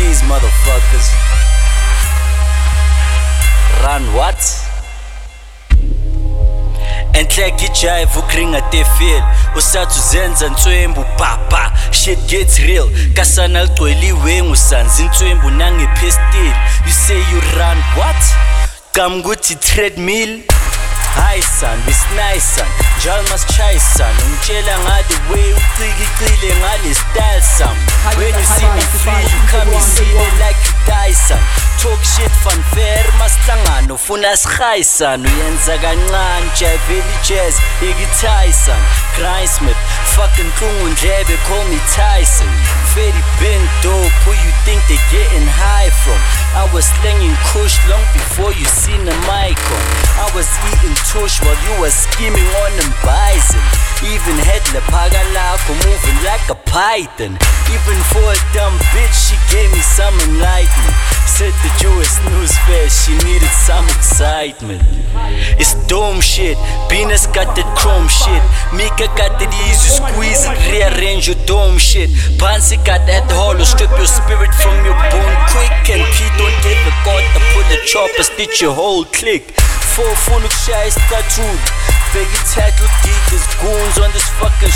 motherfuckers. Run what? enhle gijive ukringa tefil usathi uzenza nswembu papa. Shit gets real. Kasana ligcweliwe ngusanza inswembu nangepestil you say you run what? Kamkuthi treadmill. Hayi son besinayi son. Njalo masitshayi son. Ungitshela ngale way ucikicile ngale style sam when you see me free. Fanfare masihlangano ufuna sihayi son uyenza kancane jiveli jazz ikithayi son grindsmith fucking nhlungu ndlebe call me tyson. Fetty been dope who you think they getting high from? I was slinging kush long before you seen the mic on I was eating tush while you were scheming on them bison. Even had lephaka lakho moving like a python. Even for a dumb bitch she gave me some enlightenment Said you was snooze she needed some excitement. It's dome shit. Venus got that chrome shit. Mika got that easy squeeze. And rearrange your dome shit. Pansy got that hollow strip your spirit from your bone quick. And P don't give a god to pull the chopper stitch your whole click. Four full of shy statue Big tackle geekers goons on this fucking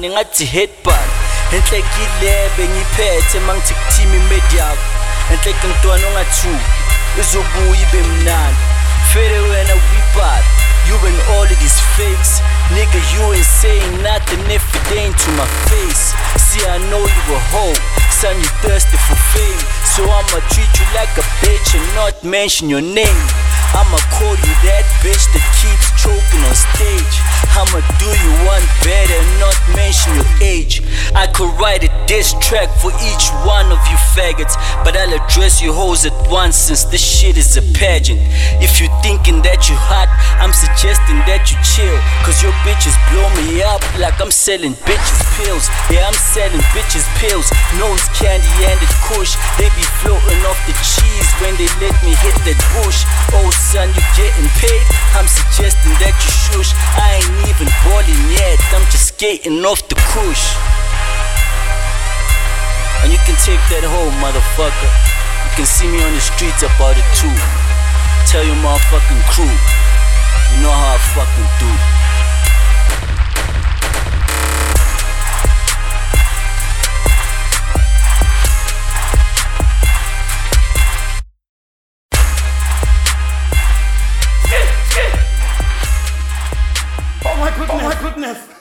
nosathane ngathi headbutt Enhlekilebe ngiphethe mangithi kuthimi medial Enhleke mntwana ongathuki izobuya ibe mnandi. Fede wena wibad You and all of these fakes. Nigga you ain't saying nothing if it ain't to my face. See I know you a hoe Son you thirsty for fame. So I'ma treat you like a bitch and not mention your name. I'ma call you that bitch that keeps choking on stage. I'ma do better not mention your age. I could write a diss track for each one of you faggots But I'll address you hoes at once since this shit is a pageant. If you're thinking that you're hot, I'm suggesting that you chill Cause your bitches blow me up like I'm selling bitches pills. Yeah, I'm selling bitches pills. Nose candy and it kush. They be floating off the cheese when they let me hit that bush. Oh son, you getting paid? I'm suggesting that you shush. I ain't even balling yet, I'm just skating off the kush. And you can take that home, motherfucker. You can see me on the streets about it too. Tell your motherfucking crew. You know how I fucking do Oh